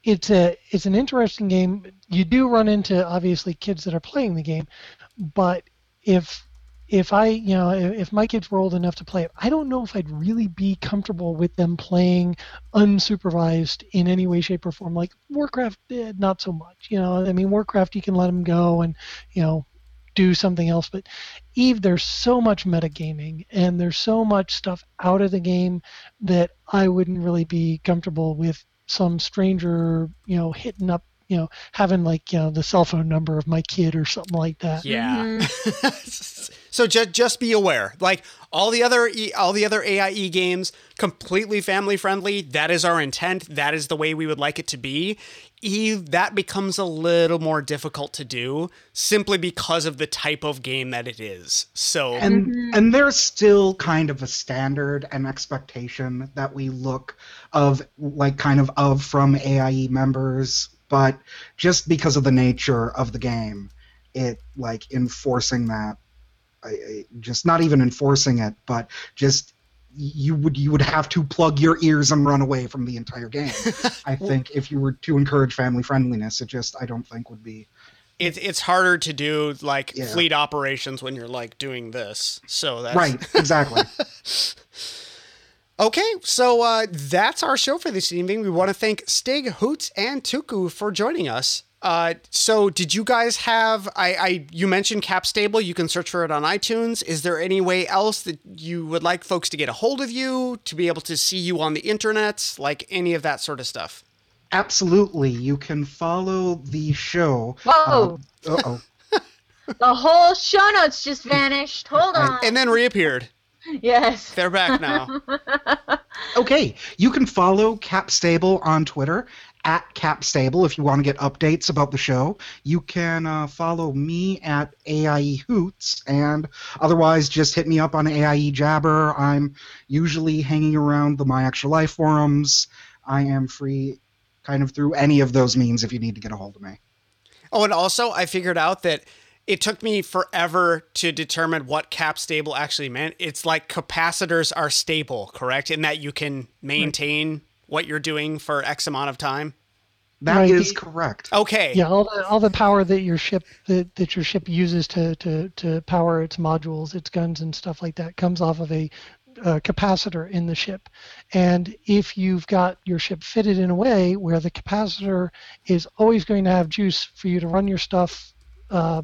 it's a it's an interesting game. You do run into obviously kids that are playing the game, but if if I you know if, my kids were old enough to play it, I don't know if I'd really be comfortable with them playing unsupervised in any way, shape, or form. Like Warcraft, eh, not so much. You know, I mean Warcraft, you can let them go and you know do something else, but Eve, there's so much metagaming and there's so much stuff out of the game that I wouldn't really be comfortable with some stranger, you know, hitting up, you know, having like, you know, the cell phone number of my kid or something like that. Yeah. Mm-hmm. so just just be aware. Like all the other e, all the other AIE games, completely family friendly. That is our intent. That is the way we would like it to be. Eve that becomes a little more difficult to do simply because of the type of game that it is. So and mm-hmm. and there's still kind of a standard and expectation that we look of like kind of of from AIE members, but just because of the nature of the game, it like enforcing that, I, I, just not even enforcing it, but just you would you would have to plug your ears and run away from the entire game. I think if you were to encourage family friendliness, it just I don't think would be it's it's harder to do like Yeah. fleet operations when you're like doing this. So that's right. Exactly. Okay, so uh, that's our show for this evening. We want to thank Stig, Hoots, and Tuku for joining us. Uh, so did you guys have? I, I you mentioned Cap Stable. You can search for it on iTunes. Is there any way else that you would like folks to get a hold of you to be able to see you on the internet, like any of that sort of stuff? Absolutely. You can follow the show. Whoa. Uh oh. The whole show notes just vanished. Hold on. And then reappeared. yes. They're back now. Okay, you can follow Cap Stable on Twitter at Cap Stable if you want to get updates about the show. You can uh, follow me at AIE Hoots, and otherwise just hit me up on AIE Jabber. I'm usually hanging around the My Extra Life forums. I am free kind of through any of those means if you need to get a hold of me. Oh, and also I figured out that it took me forever to determine what cap stable actually meant. It's like capacitors are stable, correct? In that you can maintain what you're doing for X amount of time. That is Right, the- correct. Okay. Yeah, all the all the power that your ship that, that your ship uses to, to to power its modules, its guns and stuff like that comes off of a uh, capacitor in the ship. And if you've got your ship fitted in a way where the capacitor is always going to have juice for you to run your stuff, uh,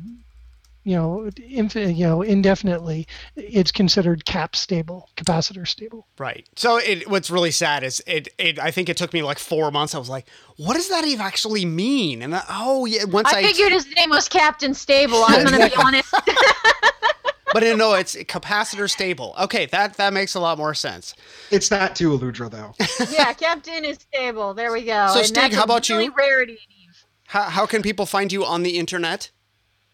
you know, infin- you know, indefinitely, it's considered cap stable, capacitor stable. Right. So it what's really sad is it it I think it took me like 4 months. I was like, what does that even actually mean? And I, oh yeah, once I, I figured his name was Captain Stable. I'm gonna be honest. But no, it's capacitor stable. Okay, that that makes a lot more sense. It's that too, Aludra, though. yeah, Captain is stable. There we go. So, And Stig, that's how a about you? Rarity. How how can people find you on the internet?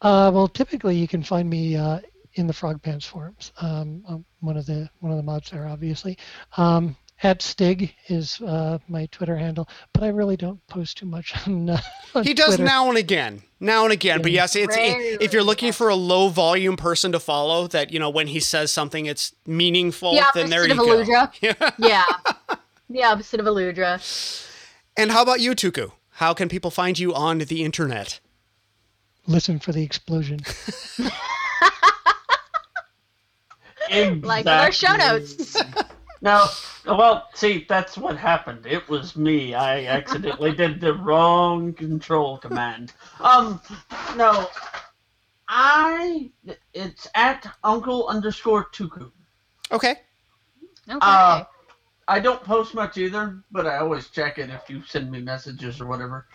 Uh, well, typically you can find me uh, in the Frog Pants forums. Um, I'm one of the one of the mods there, obviously. Um, at Stig is uh, my Twitter handle, but I really don't post too much on. Uh, on He does Twitter. now and again, now and again. But yes, it's Rarely, if you're looking for a low volume person to follow, that you know when he says something, it's meaningful. The then there opposite you of go. Aludra. Yeah. Yeah. the opposite of Aludra. And how about you, Tuku? How can people find you on the internet? Listen for the explosion. Like our show notes. No, well, see, that's what happened. It was me. I accidentally did the wrong control command. Um, no, I. It's at Uncle underscore Tuku. Okay. Okay. Uh, I don't post much either, but I always check it if you send me messages or whatever.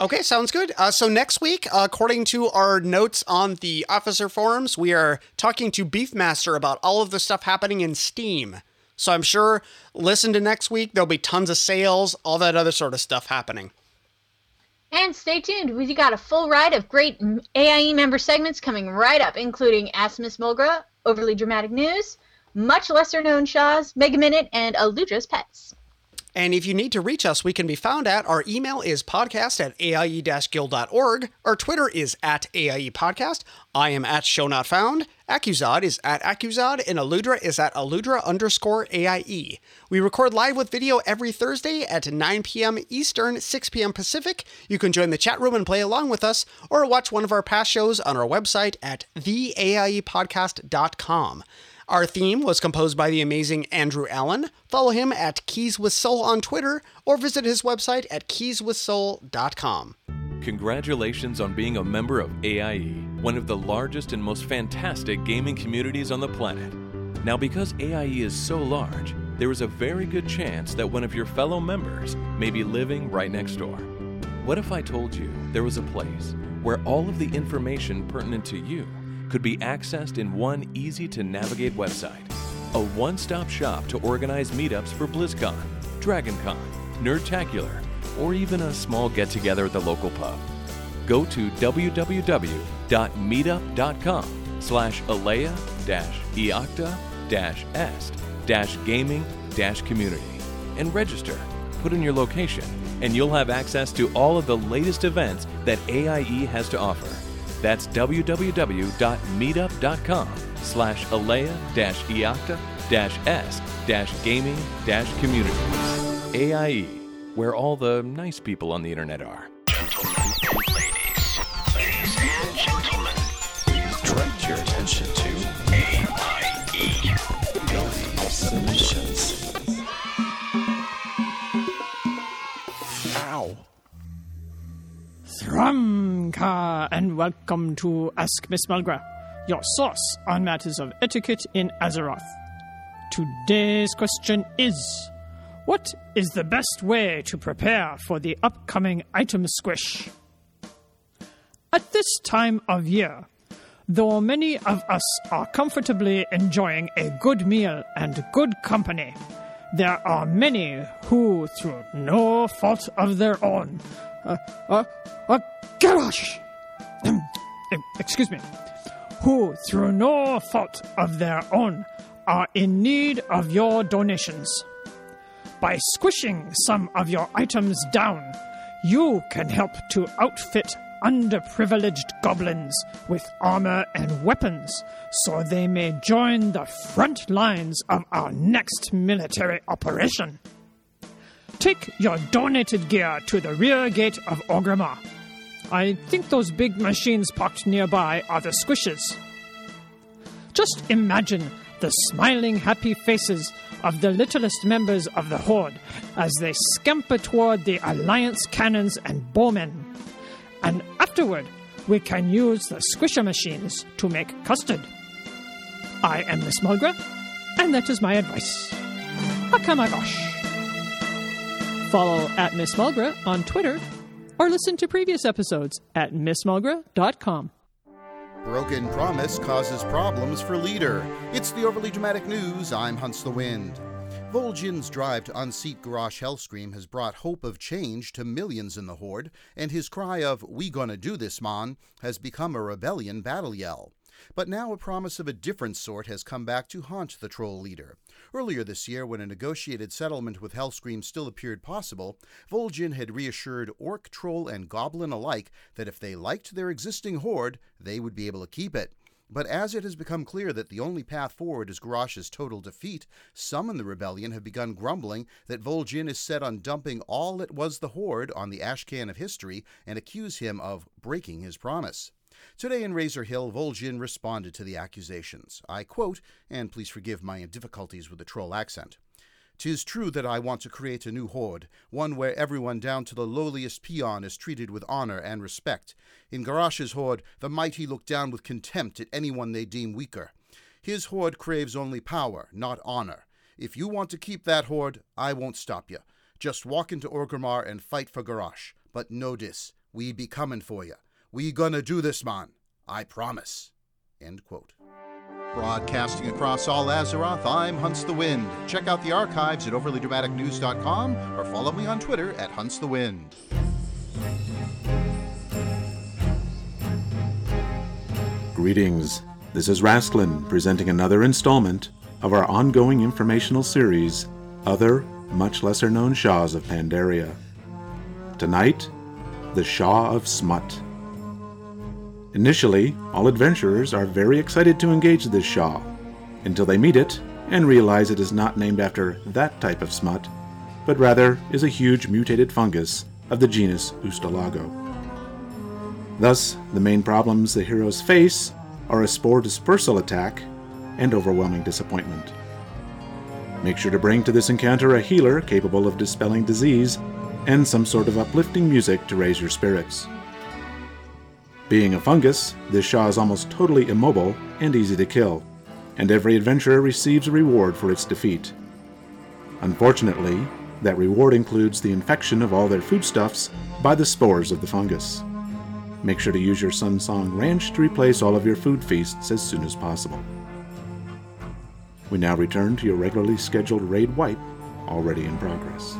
Okay, sounds good. Uh, so next week, according to our notes on the officer forums, we are talking to Beefmaster about all of the stuff happening in Steam. So I'm sure listen to next week. There'll be tons of sales, all that other sort of stuff happening. And stay tuned. We've got a full ride of great AIE member segments coming right up, including Ask Miss Mulgra, Overly Dramatic News, much lesser known Shas, Mega Minute, and Aludra's Pets. And if you need to reach us, we can be found at our email is podcast at aie-guild.org. Our Twitter is at AIE Podcast. I am at Show Not Found. Accusod is at Accusod, and Aludra is at Aludra underscore AIE. We record live with video every Thursday at 9 p.m. Eastern, 6 p.m. Pacific. You can join the chat room and play along with us, or watch one of our past shows on our website at theaiepodcast.com. Our theme was composed by the amazing Andrew Allen. Follow him at Keys with Soul on Twitter or visit his website at keyswithsoul.com. Congratulations on being a member of AIE, one of the largest and most fantastic gaming communities on the planet. Now, because AIE is so large, there is a very good chance that one of your fellow members may be living right next door. What if I told you there was a place where all of the information pertinent to you could be accessed in one easy to navigate website? A one stop shop to organize meetups for BlizzCon, DragonCon, Nerdtacular, or even a small get together at the local pub. Go to www.meetup.com slash alea iacta est gaming community and register. Put in your location, and you'll have access to all of the latest events that AIE has to offer. That's www.meetup.com slash alea iacta est gaming community. AIE, where all the nice people on the internet are. Gentlemen, and ladies, ladies and gentlemen, please direct your attention to Ow. and welcome to Ask Miss Mulgra, your source on matters of etiquette in Azeroth. Today's question is What is the best way to prepare for the upcoming item squish? At this time of year, though many of us are comfortably enjoying a good meal and good company, there are many who, through no fault of their own, uh, uh, uh, gosh! Excuse me. Who, through no fault of their own, are in need of your donations. By squishing some of your items down, you can help to outfit underprivileged goblins with armor and weapons so they may join the front lines of our next military operation. Take your donated gear to the rear gate of Orgrimmar. I think those big machines parked nearby are the squishes. Just imagine the smiling, happy faces of the littlest members of the Horde as they scamper toward the Alliance cannons and bowmen. And afterward, we can use the squisher machines to make custard. I am Miss Mulgra, and that is my advice. Akamagosh. Follow at Miss Mulgra on Twitter or listen to previous episodes at missmulgra.com. Broken promise causes problems for leader. It's the overly dramatic news. I'm Hunts the Wind. Vol'jin's drive to unseat Garrosh Hellscream has brought hope of change to millions in the Horde, and his cry of, We gonna do this, Mon, has become a rebellion battle yell. But now a promise of a different sort has come back to haunt the troll leader. Earlier this year, when a negotiated settlement with Hellscream still appeared possible, Vol'jin had reassured orc, troll, and goblin alike that if they liked their existing horde, they would be able to keep it. But as it has become clear that the only path forward is Garrosh's total defeat, some in the rebellion have begun grumbling that Vol'jin is set on dumping all that was the Horde on the ashcan of history and accuse him of breaking his promise. Today in Razor Hill, Vol'jin responded to the accusations. I quote, and please forgive my difficulties with the troll accent. Tis true that I want to create a new horde, one where everyone down to the lowliest peon is treated with honor and respect. In Garrosh's horde, the mighty look down with contempt at anyone they deem weaker. His horde craves only power, not honor. If you want to keep that horde, I won't stop you. Just walk into Orgrimmar and fight for Garrosh. But this, we be comin' for you. We gonna do this, man. I promise. End quote. Broadcasting across all Azeroth, I'm Hunts the Wind. Check out the archives at overlydramaticnews.com or follow me on Twitter at Hunts the Wind. Greetings. This is Rasklin presenting another installment of our ongoing informational series, Other, Much Lesser Known Shas of Pandaria. Tonight, the Sha of Smut. Initially, all adventurers are very excited to engage this Sha, until they meet it and realize it is not named after that type of smut, but rather is a huge mutated fungus of the genus Ustilago. Thus, the main problems the heroes face are a spore dispersal attack and overwhelming disappointment. Make sure to bring to this encounter a healer capable of dispelling disease and some sort of uplifting music to raise your spirits. Being a fungus, this Sha is almost totally immobile and easy to kill, and every adventurer receives a reward for its defeat. Unfortunately, that reward includes the infection of all their foodstuffs by the spores of the fungus. Make sure to use your Sunsong Ranch to replace all of your food feasts as soon as possible. We now return to your regularly scheduled raid wipe, already in progress.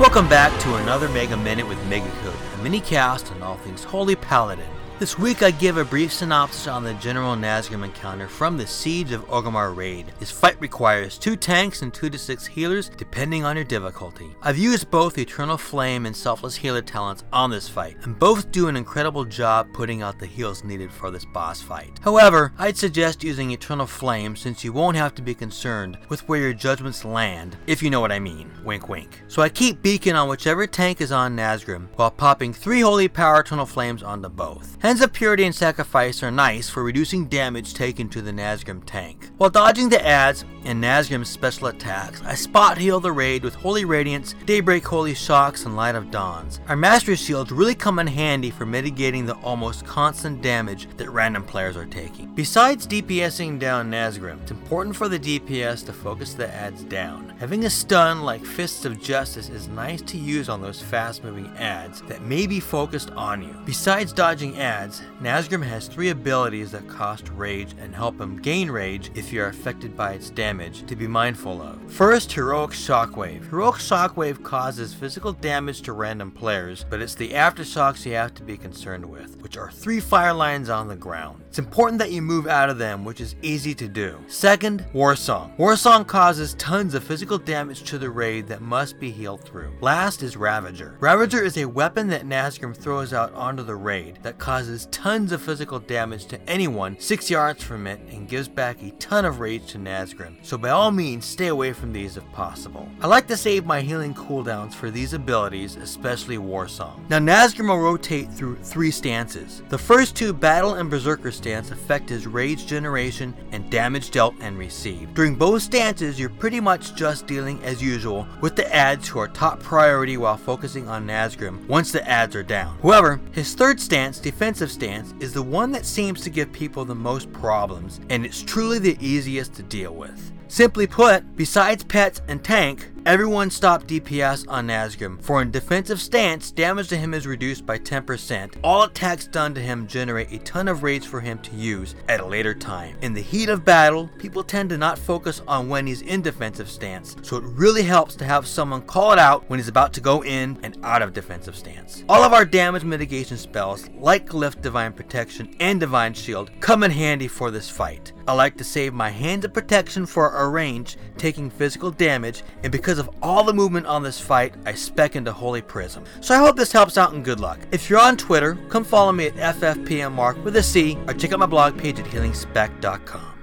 Welcome back to another Mega Minute with Megacode, a mini cast on all things Holy Paladin. This week I give a brief synopsis on the General Nazgrim encounter from the Siege of Orgrimmar raid. This fight requires 2 tanks and 2 to 6 healers depending on your difficulty. I've used both Eternal Flame and Selfless Healer talents on this fight, and both do an incredible job putting out the heals needed for this boss fight. However, I'd suggest using Eternal Flame since you won't have to be concerned with where your judgments land, if you know what I mean. Wink wink. So I keep beacon on whichever tank is on Nazgrim while popping 3 Holy Power Eternal Flames onto both. Hands of Purity and Sacrifice are nice for reducing damage taken to the Nazgrim tank. While dodging the ads and Nazgrim's special attacks, I spot heal the raid with Holy Radiance, Daybreak Holy Shocks, and Light of Dawns. Our Master Shields really come in handy for mitigating the almost constant damage that random players are taking. Besides DPSing down Nazgrim, it's important for the DPS to focus the ads down. Having a stun like Fists of Justice is nice to use on those fast moving ads that may be focused on you. Besides dodging ads, Nazgrim has three abilities that cost rage and help him gain rage if you are affected by its damage to be mindful of. First, Heroic Shockwave. Heroic Shockwave causes physical damage to random players, but it's the aftershocks you have to be concerned with, which are three fire lines on the ground. It's important that you move out of them, which is easy to do. Second, Warsong. Warsong causes tons of physical damage to the raid that must be healed through. Last is Ravager. Ravager is a weapon that Nazgrim throws out onto the raid that causes tons of physical damage to anyone 6 yards from it and gives back a ton of rage to Nazgrim. So by all means, stay away from these if possible. I like to save my healing cooldowns for these abilities, especially Warsong. Now Nazgrim will rotate through three stances. The first two, Battle and Berserker stance, affect his rage generation and damage dealt and received. During both stances, you're pretty much just dealing as usual with the ads who are top priority while focusing on Nazgrim once the ads are down. However, his third stance, defensive stance, is the one that seems to give people the most problems, and it's truly the easiest to deal with. Simply put, besides pets and tank, everyone stop DPS on Nazgrim, for in defensive stance, damage to him is reduced by 10%. All attacks done to him generate a ton of rage for him to use at a later time. In the heat of battle, people tend to not focus on when he's in defensive stance, so it really helps to have someone call it out when he's about to go in and out of defensive stance. All of our damage mitigation spells, like Glyph Divine Protection and Divine Shield, come in handy for this fight. I like to save my hands of protection for a range, taking physical damage, and because of all the movement on this fight, I spec into Holy Prism. So I hope this helps out and good luck. If you're on Twitter, come follow me at FFPMMark with a C, or check out my blog page at healingspec.com.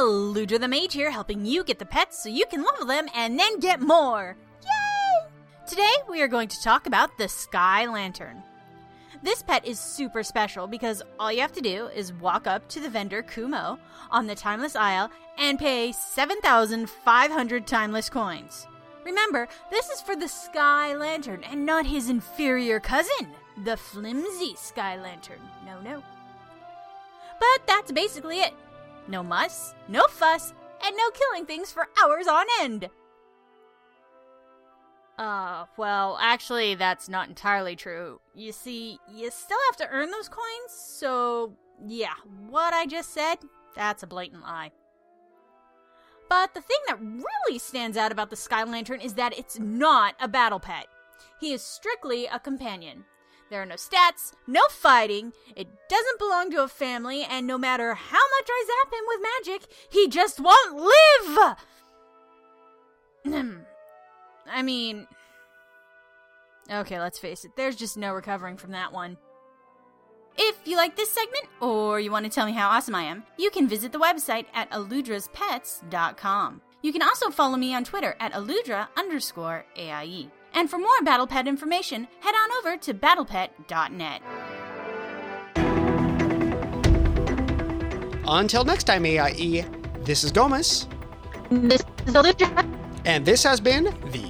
Ludra the Mage here, helping you get the pets so you can level them and then get more. Yay! Today we are going to talk about the Sky Lantern. This pet is super special because all you have to do is walk up to the vendor Kumo on the Timeless Isle and pay 7,500 Timeless coins. Remember, this is for the Sky Lantern and not his inferior cousin, the flimsy Sky Lantern. No, no. But that's basically it. No muss, no fuss, and no killing things for hours on end. Uh, well, actually, that's not entirely true. You see, you still have to earn those coins, so yeah, what I just said, that's a blatant lie. But the thing that really stands out about the Sky Lantern is that it's not a battle pet. He is strictly a companion. There are no stats, no fighting, it doesn't belong to a family, and no matter how much I zap him with magic, he just won't live! I mean. Okay, let's face it, there's just no recovering from that one. If you like this segment, or you want to tell me how awesome I am, you can visit the website at aludraspets.com. You can also follow me on Twitter at aludra underscore AIE. And for more Battle Pet information, head on over to battlepet.net. Until next time, AIE, this is Gomez. This is Aludra. And this has been the